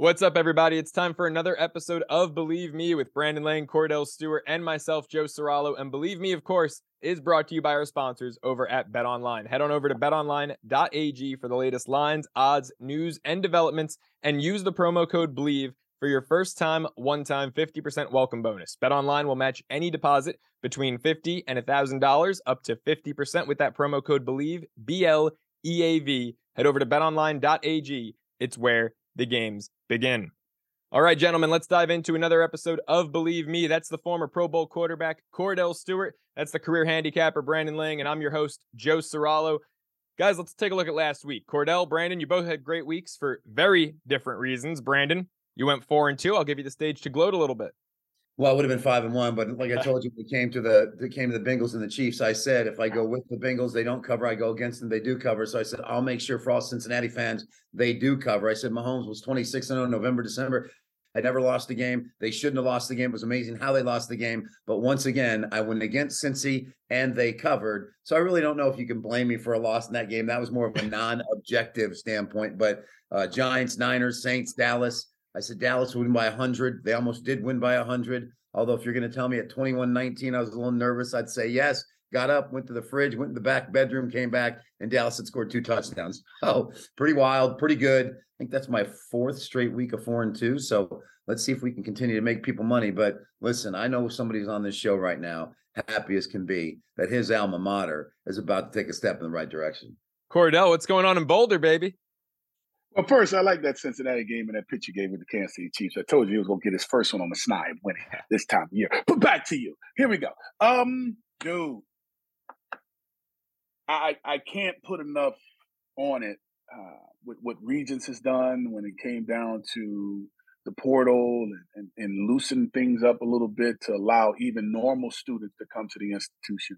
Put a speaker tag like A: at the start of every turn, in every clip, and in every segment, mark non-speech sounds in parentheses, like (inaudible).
A: What's up, everybody? It's time for another episode of Believe Me with Brandon Lang, Kordell Stewart, and myself, Joe Serralo. And Believe Me, of course, is brought to you by our sponsors over at Bet Online. Head on over to betonline.ag for the latest lines, odds, news, and developments, and use the promo code BLEAV for your first time, one time 50% welcome bonus. Bet Online will match any deposit between 50 and $1,000 up to 50% with that promo code BLEAV, B L E A V. Head over to betonline.ag. It's where the games begin. All right, gentlemen, let's dive into another episode of Believe Me. That's the former Pro Bowl quarterback, Kordell Stewart. That's the career handicapper, Brandon Lang. And I'm your host, Joe Serralo. Guys, let's take a look at last week. Kordell, Brandon, you both had great weeks for very different reasons. Brandon, you went four and two. I'll give you the stage to gloat a little bit.
B: Well, it would have been five and one, but like I (laughs) told you, when it came to the it came to the Bengals and the Chiefs, I said if I go with the Bengals, they don't cover. I go against them, they do cover. So I said I'll make sure for all Cincinnati fans they do cover. I said Mahomes was 26 and 0 November, December. I never lost a game. They shouldn't have lost the game. It was amazing how they lost the game. But once again, I went against Cincy and they covered. So I really don't know if you can blame me for a loss in that game. That was more of a non-objective standpoint. But uh, Giants, Niners, Saints, Dallas. I said Dallas would win by 100. They almost did win by 100. Although if you're going to tell me at 21-19 I was a little nervous, I'd say yes. Got up, went to the fridge, went in the back bedroom, came back, and Dallas had scored two touchdowns. (laughs) Oh, pretty wild, pretty good. I think that's my fourth straight week of four and two. So let's see if we can continue to make people money. But listen, I know somebody's on this show right now, happy as can be, that his alma mater is about to take a step in the right direction.
A: Kordell, what's going on in Boulder, baby?
C: Well, first, I like that Cincinnati game and that pitch you gave with the Kansas City Chiefs. I told you he was going to get his first one on the snide winning (laughs) this time of year. But back to you. Here we go. Um, dude, I I can't put enough on it uh, with what Regents has done when it came down to the portal and, and, and loosen things up a little bit to allow even normal students to come to the institution,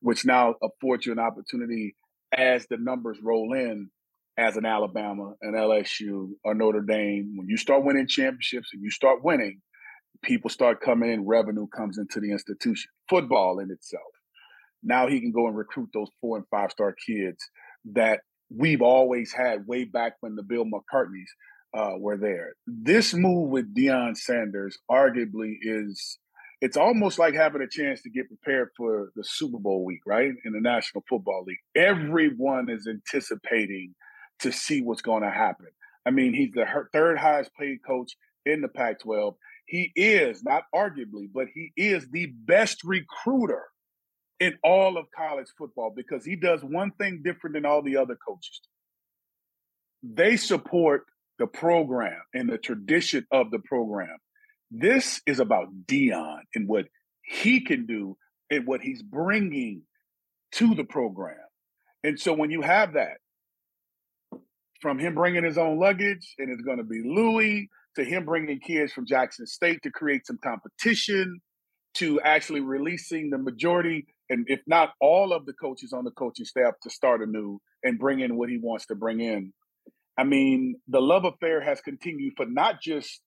C: which now affords you an opportunity as the numbers roll in as an Alabama, an LSU, or Notre Dame, when you start winning championships and you start winning, people start coming in, revenue comes into the institution. Football in itself. Now he can go and recruit those four and five star kids that we've always had way back when the Bill McCartneys uh, were there. This move with Deion Sanders arguably is it's almost like having a chance to get prepared for the Super Bowl week, right? In the National Football League. Everyone is anticipating to see what's going to happen. I mean, he's the third highest paid coach in the Pac 12. He is, not arguably, but he is the best recruiter in all of college football because he does one thing different than all the other coaches. They support the program and the tradition of the program. This is about Deion and what he can do and what he's bringing to the program. And so when you have that, from him bringing his own luggage, and it's going to be Louis, to him bringing kids from Jackson State to create some competition, to actually releasing the majority, and if not all of the coaches on the coaching staff to start anew and bring in what he wants to bring in. I mean, the love affair has continued for not just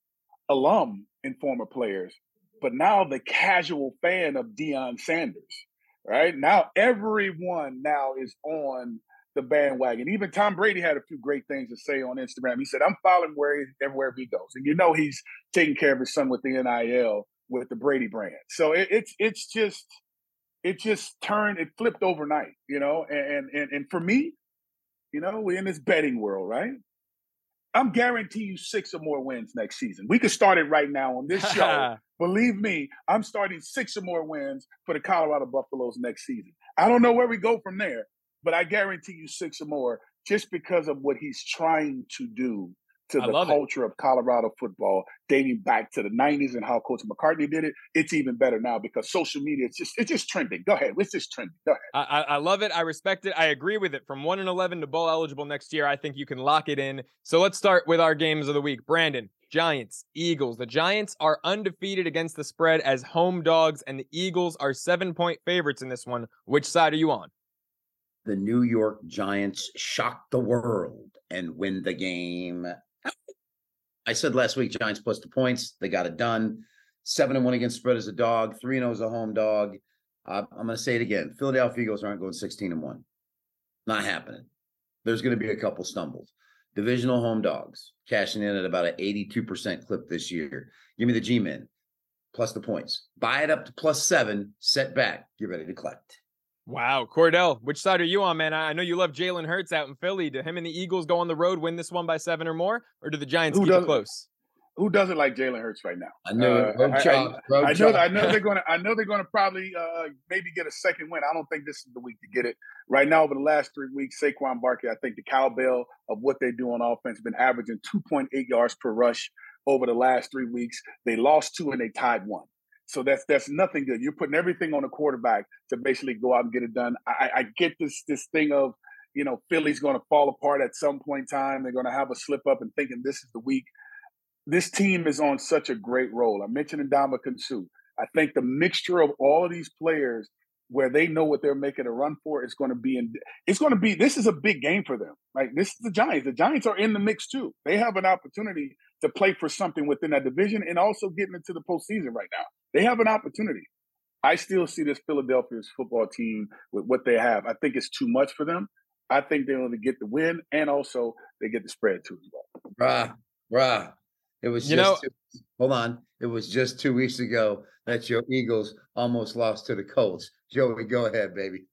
C: alum and former players, but now the casual fan of Deion Sanders, right? Now everyone now is on the bandwagon. Even Tom Brady had a few great things to say on Instagram. He said, "I'm following where he, everywhere he goes," and you know he's taking care of his son with the NIL with the Brady brand. So it, it's it's just it just turned it flipped overnight, you know. And and and for me, you know, we're in this betting world, right? I'm guarantee you six or more wins next season. We could start it right now on this (laughs) show. Believe me, I'm starting six or more wins for the Colorado Buffaloes next season. I don't know where we go from there, but I guarantee you six or more just because of what he's trying to do to the culture it. of Colorado football, dating back to the '90s and how Coach McCartney did it. It's even better now because social media it's just it's just trending. Go ahead, it's just trending. Go ahead.
A: I, I love it. I respect it. I agree with it. From one and eleven to bowl eligible next year, I think you can lock it in. So let's start with our games of the week. Brandon, Giants, Eagles. The Giants are undefeated against the spread as home dogs, and the Eagles are seven point favorites in this one. Which side are you on?
B: The New York Giants shock the world and win the game. I said last week, Giants plus the points. They got it done. Seven and one against spread as a dog. Three and zero as a home dog. Uh, I'm going to say it again. Philadelphia Eagles aren't going 16 and one. Not happening. There's going to be a couple stumbles. divisional home dogs cashing in at about an 82% clip this year. Give me the G Men plus the points. Buy it up to plus seven, set back. Get ready to collect.
A: Wow, Kordell, which side are you on, man? I know you love Jalen Hurts out in Philly. Do him and the Eagles go on the road, win this one by seven or more, or do the Giants Who keep it close?
C: Who doesn't like Jalen Hurts right now?
B: I know. Uh, I,
C: chop, I, I, know. I know they're going (laughs) to. I know they're going to probably uh, maybe get a second win. I don't think this is the week to get it. Right now, over the last three weeks, Saquon Barkley, I think the cowbell of what they do on offense, been averaging 2.8 yards per rush over the last three weeks. They lost two and they tied one. So that's that's nothing good. You're putting everything on the quarterback to basically go out and get it done. I, I get this this thing of you know Philly's going to fall apart at some point in time. They're going to have a slip up and thinking this is the week. This team is on such a great roll. I mentioned Ndamukong Suh. I think the mixture of all of these players where they know what they're making a run for is going to be in it's going to be this is a big game for them like this is the giants the giants are in the mix too they have an opportunity to play for something within that division and also getting into the postseason right now they have an opportunity i still see this philadelphia's football team with what they have i think it's too much for them i think they only get the win and also they get the spread too as well
B: rah rah it was you know two, hold on it was just two weeks ago that your eagles almost lost to the colts Joey, go ahead, baby.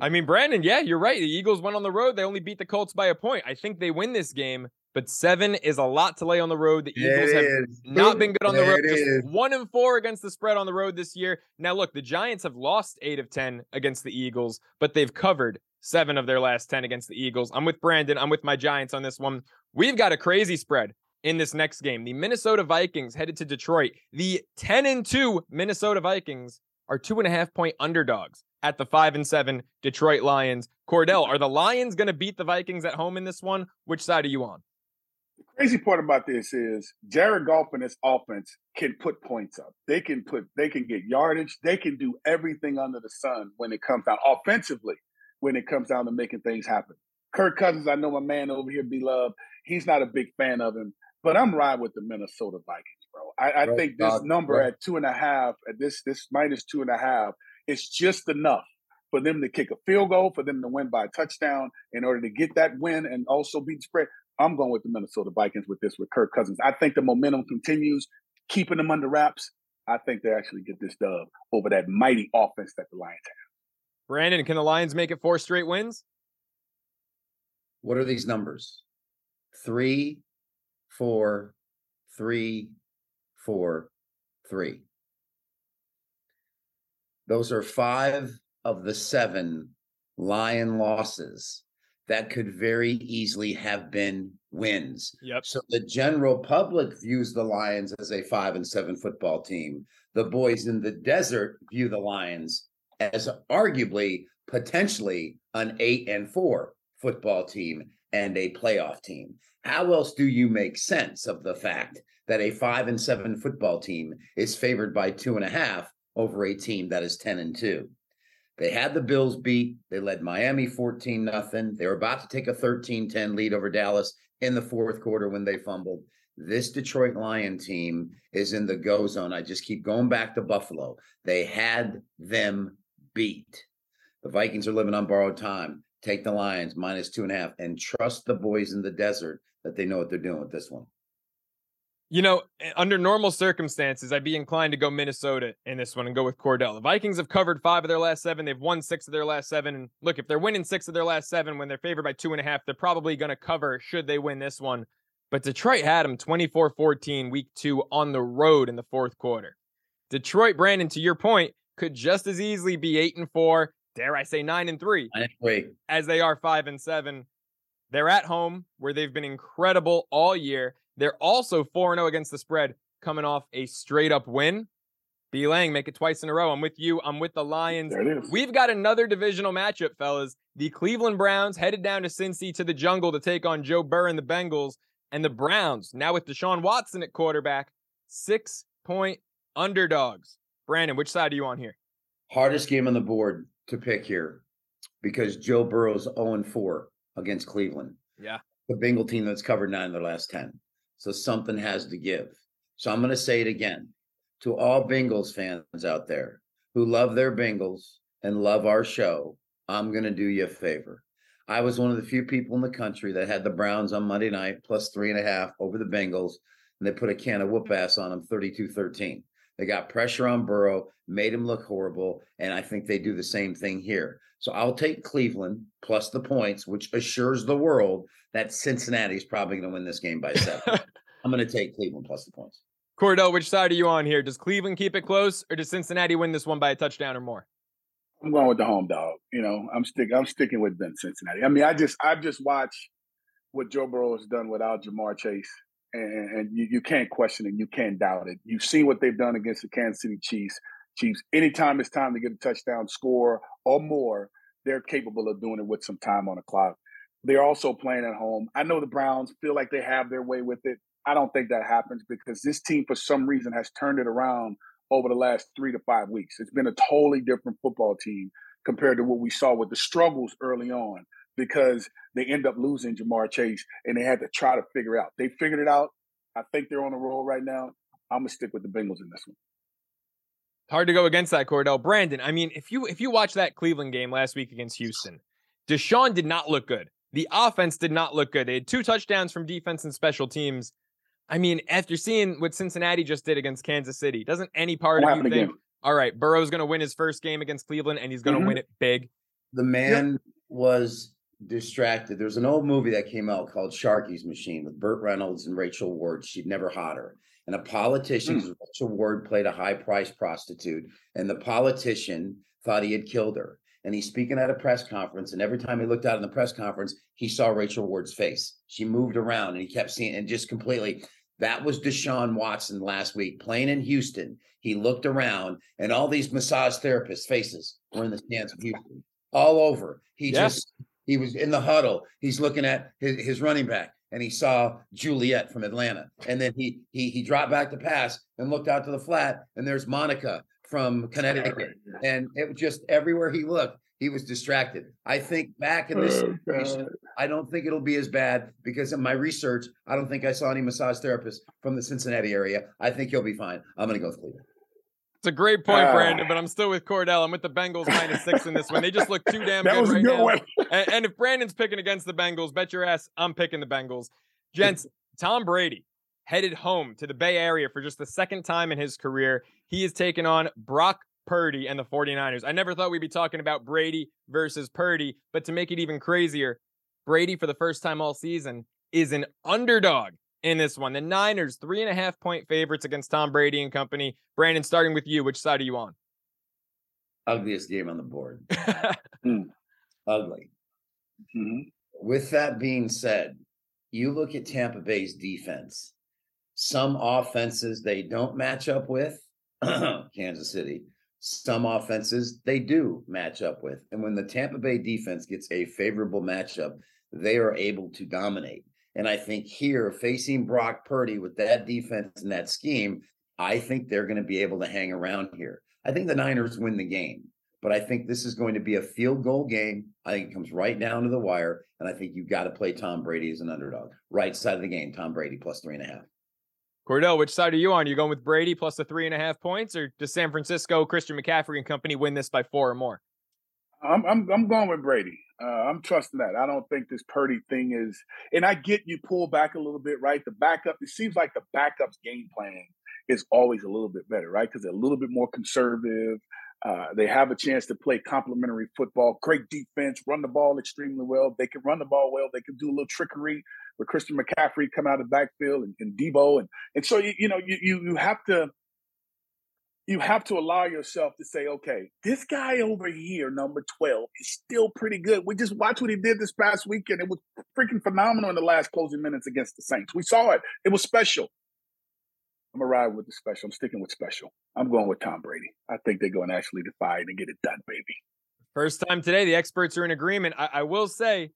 A: I mean, Brandon, yeah, you're right. The Eagles went on the road. They only beat the Colts by a point. I think they win this game, but seven is a lot to lay on the road. The Eagles have not been good on the road. Just one and four against the spread on the road this year. Now, look, the Giants have lost eight of 10 against the Eagles, but they've covered seven of their last 10 against the Eagles. I'm with Brandon. I'm with my Giants on this one. We've got a crazy spread in this next game. The Minnesota Vikings headed to Detroit. The 10 and 2 Minnesota Vikings are two and a half point underdogs at the five and seven Detroit Lions. Kordell, are the Lions going to beat the Vikings at home in this one? Which side are you on?
C: The crazy part about this is Jared Goff and his offense can put points up. They can put, they can get yardage. They can do everything under the sun when it comes down offensively. When it comes down to making things happen. Kirk Cousins, I know my man over here, beloved. He's not a big fan of him, but I'm riding with the Minnesota Vikings bro. I, I right, think this number right. at two and a half, at this this minus two and a half, is just enough for them to kick a field goal, for them to win by a touchdown in order to get that win and also beat the spread. I'm going with the Minnesota Vikings with this with Kirk Cousins. I think the momentum continues, keeping them under wraps. I think they actually get this dub over that mighty offense that the Lions have.
A: Brandon, can the Lions make it four straight wins?
B: What are these numbers? Three, four, three, four, three. Those are five of the seven Lion losses that could very easily have been wins.
A: Yep.
B: So the general public views the Lions as a five and seven football team. The boys in the desert view the Lions as arguably potentially an eight and four football team and a playoff team. How else do you make sense of the fact that a five and seven football team is favored by two and a half over a team that is 10 and two. They had the Bills beat. They led Miami 14 nothing. They were about to take a 13 10 lead over Dallas in the fourth quarter when they fumbled. This Detroit Lion team is in the go zone. I just keep going back to Buffalo. They had them beat. The Vikings are living on borrowed time. Take the Lions minus two and a half and trust the boys in the desert that they know what they're doing with this one.
A: You know, eh, under normal circumstances, I'd be inclined to go Minnesota in this one and go with Kordell. The Vikings have covered five of their last seven. They've won six of their last seven. And look, if they're winning six of their last seven when they're favored by two and a half, they're probably going to cover should they win this one. But Detroit had them 24 14 week two on the road in the fourth quarter. Detroit, Brandon, to your point, could just as easily be eight and four, dare I say nine and three, Wait. as they are five and seven. They're at home where they've been incredible all year. They're also 4 0 against the spread, coming off a straight up win. B Lang, make it twice in a row. I'm with you. I'm with the Lions. We've got another divisional matchup, fellas. The Cleveland Browns headed down to Cincy to the jungle to take on Joe Burrow and the Bengals. And the Browns, now with Deshaun Watson at quarterback, six point underdogs. Brandon, which side are you on here?
B: Hardest game on the board to pick here because Joe Burrow's 0 4 against Cleveland.
A: Yeah.
B: The Bengal team that's covered nine of their last 10. So something has to give. So I'm going to say it again to all Bengals fans out there who love their Bengals and love our show. I'm going to do you a favor. I was one of the few people in the country that had the Browns on Monday night plus three and a half over the Bengals, and they put a can of whoop ass on them 32 13. They got pressure on Burrow, made him look horrible, and I think they do the same thing here. So I'll take Cleveland plus the points, which assures the world that Cincinnati is probably going to win this game by seven. I'm going to take Cleveland plus the points.
A: Kordell, which side are you on here? Does Cleveland keep it close, or does Cincinnati win this one by a touchdown or more?
C: I'm going with the home dog. You know, I'm stick. I'm sticking with Ben Cincinnati. I mean, I just I've just watched what Joe Burrow has done without Ja'Marr Chase, and, and you, you can't question it. You can't doubt it. You've seen what they've done against the Kansas City Chiefs. Chiefs. Anytime it's time to get a touchdown score or more, they're capable of doing it with some time on the clock. They're also playing at home. I know the Browns feel like they have their way with it. I don't think that happens because this team, for some reason, has turned it around over the last three to five weeks. It's been a totally different football team compared to what we saw with the struggles early on because they end up losing Ja'Marr Chase and they had to try to figure out. They figured it out. I think they're on a roll right now. I'm gonna stick with the Bengals in this one.
A: Hard to go against that, Kordell. Brandon, I mean, if you if you watch that Cleveland game last week against Houston, Deshaun did not look good. The offense did not look good. They had two touchdowns from defense and special teams. I mean, after seeing what Cincinnati just did against Kansas City, doesn't any part of you think, again. all right, Burrow's going to win his first game against Cleveland and he's going to mm-hmm. win it big?
B: The man yep. was distracted. There's an old movie that came out called Sharky's Machine with Burt Reynolds and Rachel Ward. She'd never hotter. And a politician, mm. Rachel Ward played a high priced prostitute, and the politician thought he had killed her and he's speaking at a press conference. And every time he looked out in the press conference, he saw Rachel Ward's face. She moved around and he kept seeing and just completely. That was Deshaun Watson last week playing in Houston. He looked around and all these massage therapists' faces were in the stands of Houston, all over. He yes. just he was in the huddle. He's looking at his, his running back and he saw Juliet from Atlanta. And then he he he dropped back to pass and looked out to the flat, and there's Monica from Connecticut, and it was just everywhere he looked, he was distracted. I think back in this oh, situation, I don't think it'll be as bad because in my research, I don't think I saw any massage therapists from the Cincinnati area. I think he'll be fine. I'm going to go with Cleveland.
A: It's a great point, Brandon, but I'm still with Kordell. I'm with the Bengals minus six in this one. They just look too (laughs) damn good right now. And, and if Brandon's picking against the Bengals, bet your ass I'm picking the Bengals. Gents, Tom Brady headed home to the Bay Area for just the second time in his career. He is taking on Brock Purdy and the 49ers. I never thought we'd be talking about Brady versus Purdy, but to make it even crazier, Brady, for the first time all season, is an underdog in this one. The Niners, three and a half point favorites against Tom Brady and company. Brandon, starting with you, which side are you on?
B: Ugliest game on the board. (laughs) mm. Ugly. Mm-hmm. With that being said, you look at Tampa Bay's defense. Some offenses they don't match up with. (clears throat) Kansas City some offenses they do match up with. And when the Tampa Bay defense gets a favorable matchup, they are able to dominate. And I think here, facing Brock Purdy with that defense and that scheme, I think they're going to be able to hang around here. I think the Niners win the game, but I think this is going to be a field goal game. I think it comes right down to the wire. And I think you've got to play Tom Brady as an underdog. Right side of the game, Tom Brady plus three and a half.
A: Kordell, which side are you on? You going with Brady plus the three and a half points, or does San Francisco, Christian McCaffrey and company win this by four or more?
C: I'm I'm, I'm going with Brady. Uh, I'm trusting that. I don't think this Purdy thing is, and I get you pull back a little bit, right? The backup. It seems like the backup's game plan is always a little bit better, right? Because they're a little bit more conservative. Uh, they have a chance to play complementary football, great defense, run the ball extremely well. They can run the ball well. They can do a little trickery with Christian McCaffrey coming out of backfield and, and Deebo. And, and so, you, you know, you, you, you have to, you have to allow yourself to say, okay, this guy over here, number 12, is still pretty good. We just watched what he did this past weekend. It was freaking phenomenal in the last closing minutes against the Saints. We saw it. It was special. I'm gonna ride with the special. I'm sticking with special. I'm going with Tom Brady. I think they're going to actually defy it and get it done, baby.
A: First time today, the experts are in agreement. I, I will say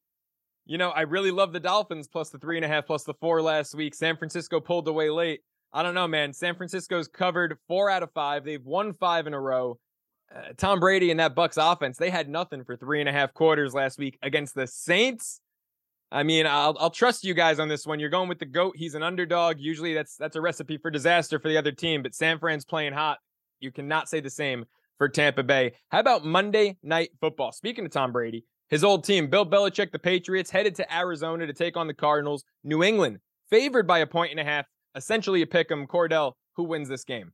A: you know, I really love the Dolphins plus the three and a half, plus the four last week. San Francisco pulled away late. I don't know, man. San Francisco's covered four out of five. They've won five in a row. Uh, Tom Brady and that Bucks offense, they had nothing for three and a half quarters last week against the Saints. I mean, I'll I'll trust you guys on this one. You're going with the goat. He's an underdog. Usually, that's that's a recipe for disaster for the other team. But San Fran's playing hot. You cannot say the same for Tampa Bay. How about Monday Night Football? Speaking of Tom Brady, His old team, Bill Belichick, the Patriots, headed to Arizona to take on the Cardinals. New England, favored by a point and a half, essentially a pick 'em. Kordell, who wins this game?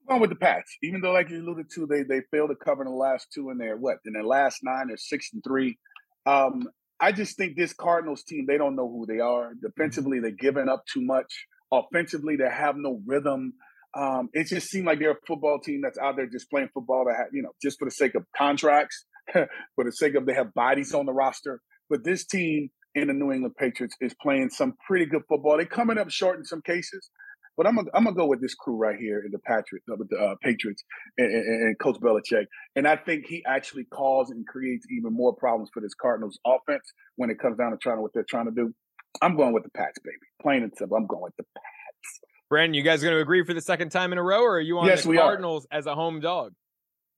C: I'm going with the Pats. Even though, like you alluded to, they they failed to cover in the last two in their what in their last nine, they're six and three. Um, I just think this Cardinals team, they don't know who they are. Defensively, they're giving up too much. Offensively, they have no rhythm. Um, it just seemed like they're a football team that's out there just playing football to have, you know, just for the sake of contracts, (laughs) for the sake of they have bodies on the roster. But this team in the New England Patriots is playing some pretty good football. They're coming up short in some cases, but I'm gonna, I'm gonna go with this crew right here in the Patriots, uh, with the uh, Patriots and, and, and, Coach Belichick, and I think he actually causes and creates even more problems for this Cardinals offense when it comes down to trying to what they're trying to do. I'm going with the Pats, baby. Plain and simple. I'm going with the Pats.
A: Brandon, you guys going to agree for the second time in a row, or are you on yes, the Cardinals are. as a home dog?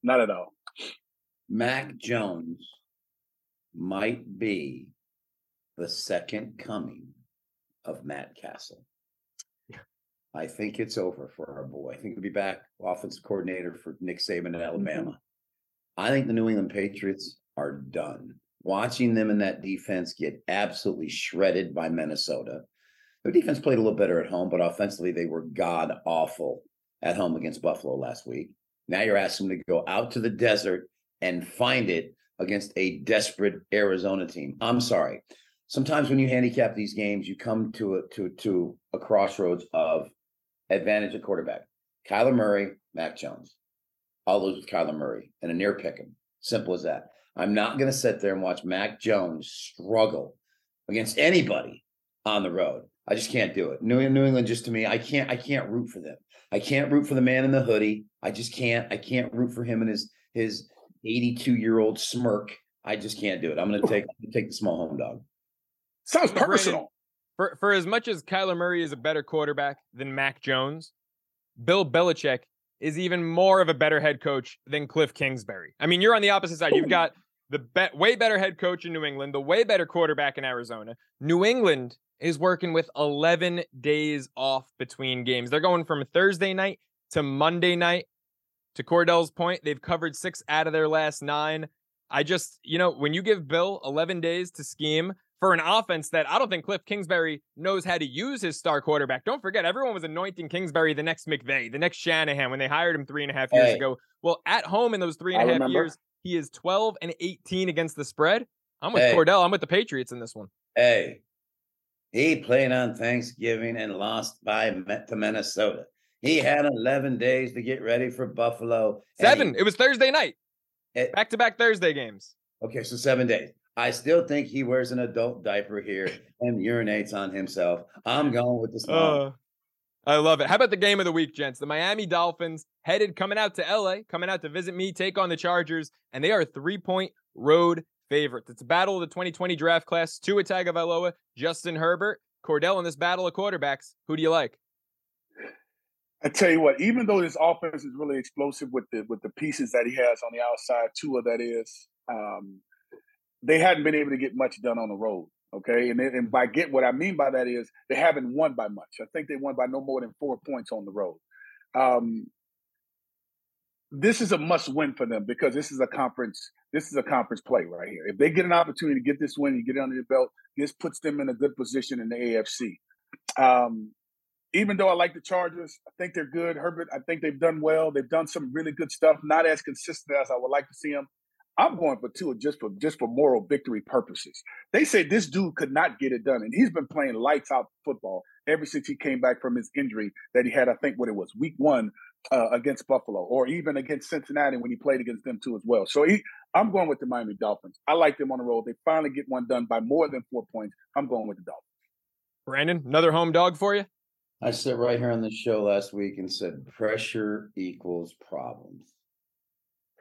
C: Not at all.
B: Mac Jones might be the second coming of Matt Cassel. I think it's over for our boy. I think he'll be back offensive coordinator for Nick Saban in mm-hmm. Alabama. Mm-hmm. I think the New England Patriots are done. Watching them in that defense get absolutely shredded by Minnesota. Their defense played a little better at home, but offensively they were god awful at home against Buffalo last week. Now you're asking them to go out to the desert and find it against a desperate Arizona team. I'm sorry. Sometimes when you handicap these games, you come to a to to a crossroads of advantage at quarterback. Kyler Murray, Mac Jones. I'll lose with Kyler Murray and a near pick him. Simple as that. I'm not going to sit there and watch Mac Jones struggle against anybody on the road. I just can't do it. New, New England, just to me, I can't. I can't root for them. I can't root for the man in the hoodie. I just can't. I can't root for him and his his 82 year old smirk. I just can't do it. I'm going to take take the small home dog.
C: Sounds personal.
A: For for as much as Kyler Murray is a better quarterback than Mac Jones, Bill Belichick is even more of a better head coach than Cliff Kingsbury. I mean, you're on the opposite side. You've got the be- way better head coach in New England, the way better quarterback in Arizona. New England is working with 11 days off between games. They're going from Thursday night to Monday night. To Kordell's point, they've covered six out of their last nine. I just, you know, when you give Bill 11 days to scheme, for an offense that I don't think Cliff Kingsbury knows how to use his star quarterback. Don't forget, everyone was anointing Kingsbury the next McVay, the next Shanahan when they hired him three and a half years hey. ago. Well, at home in those three and a half remember. years, he is 12 and 18 against the spread. I'm with hey. Kordell. I'm with the Patriots in this one.
B: Hey, he played on Thanksgiving and lost by to Minnesota. He had 11 days to get ready for Buffalo.
A: Seven. He, it was Thursday night. Back to back Thursday games.
B: Okay, so seven days. I still think he wears an adult diaper here and urinates on himself. I'm going with the small. Uh,
A: I love it. How about the game of the week, gents? The Miami Dolphins headed coming out to LA, coming out to visit me, take on the Chargers, and they are three point road favorites. It's a battle of the 2020 draft class. Tua Tagovailoa, Justin Herbert, Kordell in this battle of quarterbacks. Who do you like?
C: I tell you what, even though this offense is really explosive with the with the pieces that he has on the outside, Tua that is, um, they hadn't been able to get much done on the road. Okay, and and by get what I mean by that is they haven't won by much. I think they won by no more than four points on the road. Um, this is a must win for them because this is a conference. This is a conference play right here. If they get an opportunity to get this win you get it under your belt, this puts them in a good position in the AFC. Um, even though I like the Chargers, I think they're good. Herbert, I think they've done well. They've done some really good stuff. Not as consistent as I would like to see them. I'm going for Tua just for just for moral victory purposes. They say this dude could not get it done, and he's been playing lights out football ever since he came back from his injury that he had. I think what it was week one uh, against Buffalo, or even against Cincinnati when he played against them too as well. So he, I'm going with the Miami Dolphins. I like them on the road. They finally get one done by more than four points. I'm going with the Dolphins.
A: Brandon, another home dog for you.
B: I sat right here on the show last week and said pressure equals problems.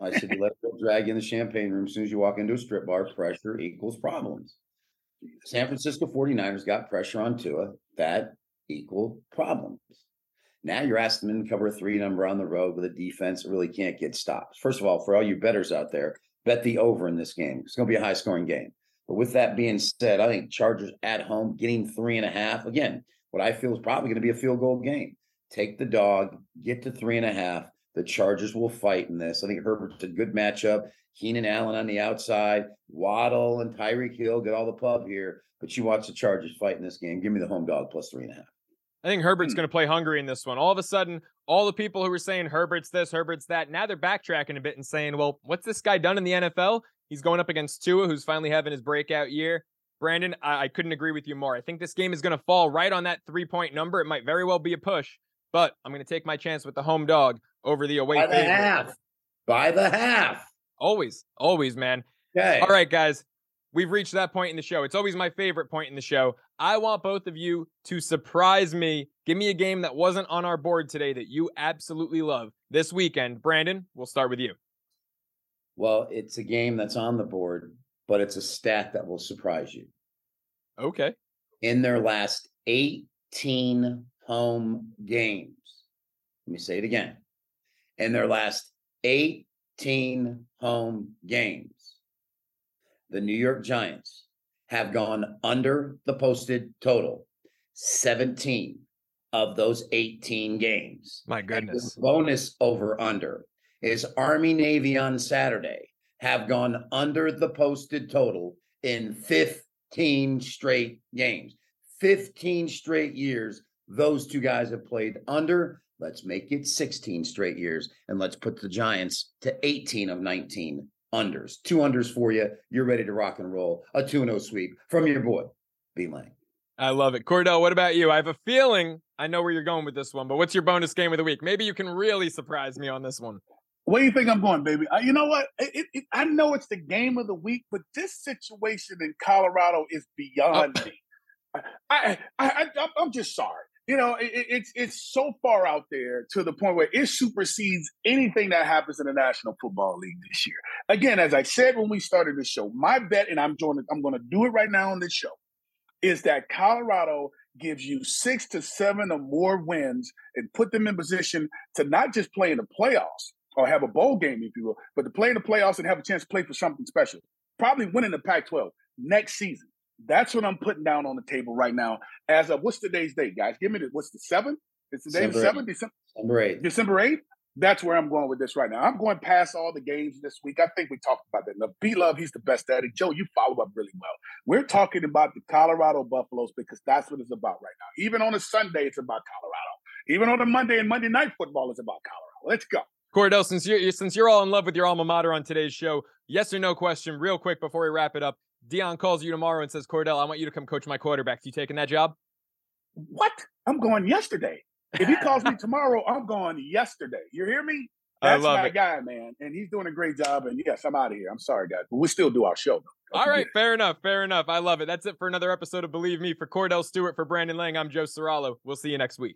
B: I said, you let it drag you in the champagne room. As soon as you walk into a strip bar, pressure equals problems. San Francisco 49ers got pressure on Tua. That equal problems. Now you're asking them to cover a three number on the road with a defense that really can't get stopped. First of all, for all you betters out there, bet the over in this game. It's going to be a high scoring game. But with that being said, I think Chargers at home getting three and a half. Again, what I feel is probably going to be a field goal game. Take the dog, get to three and a half. The Chargers will fight in this. I think Herbert's a good matchup. Keenan Allen on the outside, Waddle and Tyreek Hill get all the pub here. But you watch the Chargers fight in this game. Give me the home dog plus three and a half.
A: I think Herbert's hmm. going to play hungry in this one. All of a sudden, all the people who were saying Herbert's this, Herbert's that, now they're backtracking a bit and saying, well, what's this guy done in the NFL? He's going up against Tua, who's finally having his breakout year. Brandon, I, I couldn't agree with you more. I think this game is going to fall right on that three point number. It might very well be a push, but I'm going to take my chance with the home dog over the away
B: By the
A: favorite.
B: half. By the half.
A: Always, always, man.
B: Okay.
A: All right, guys. We've reached that point in the show. It's always my favorite point in the show. I want both of you to surprise me. Give me a game that wasn't on our board today that you absolutely love this weekend. Brandon, we'll start with you.
B: Well, it's a game that's on the board, but it's a stat that will surprise you.
A: Okay.
B: In their last 18 home games, let me say it again. In their last 18 home games, the New York Giants have gone under the posted total 17 of those 18 games.
A: My goodness.
B: the bonus over under is Army Navy on Saturday have gone under the posted total in 15 straight games. 15 straight years, those two guys have played under. Let's make it 16 straight years and let's put the Giants to 18 of 19 unders. Two unders for you. You're ready to rock and roll. A 2 0 sweep from your boy, B Lang.
A: I love it. Kordell, what about you? I have a feeling I know where you're going with this one, but what's your bonus game of the week? Maybe you can really surprise me on this one.
C: Where do you think I'm going, baby? Uh, you know what? It, it, it, I know it's the game of the week, but this situation in Colorado is beyond me. I, I, I, I, I'm just sorry. You know, it, it- it's it's so far out there to the point where it supersedes anything that happens in the National Football League this year. Again, as I said when we started the show, my bet, and I'm it- I'm going to do it right now on this show, is that Colorado gives you six to seven or more wins and put them in position to not just play in the playoffs or have a bowl game, if you will, but to play in the playoffs and have a chance to play for something special. Probably winning the Pac 12 next season. That's what I'm putting down on the table right now. As of what's today's date, guys? Give me the what's the seventh? It's today the
B: December
C: seventh, December,
B: Number eight.
C: December 8th. That's where I'm going with this right now. I'm going past all the games this week. I think we talked about that enough. B Love, he's the best at it. Joe, you follow up really well. We're talking about the Colorado Buffaloes because that's what it's about right now. Even on a Sunday, it's about Colorado. Even on a Monday and Monday night football, it's about Colorado. Let's go.
A: Kordell, since you're since you're all in love with your alma mater on today's show, yes or no question, real quick before we wrap it up. Deion calls you tomorrow and says, Kordell, I want you to come coach my quarterbacks. You taking that job?
C: What? I'm going yesterday. If he calls me (laughs) tomorrow, I'm going yesterday. You hear me?
A: I
C: That's
A: love
C: my
A: it.
C: guy, man. And he's doing a great job. And yes, I'm out of here. I'm sorry, guys. But we still do our show. Though.
A: All right, fair enough, fair enough. I love it. That's it for another episode of Believe Me. For Kordell Stewart, for Brandon Lang, I'm Joe Serralo. We'll see you next week.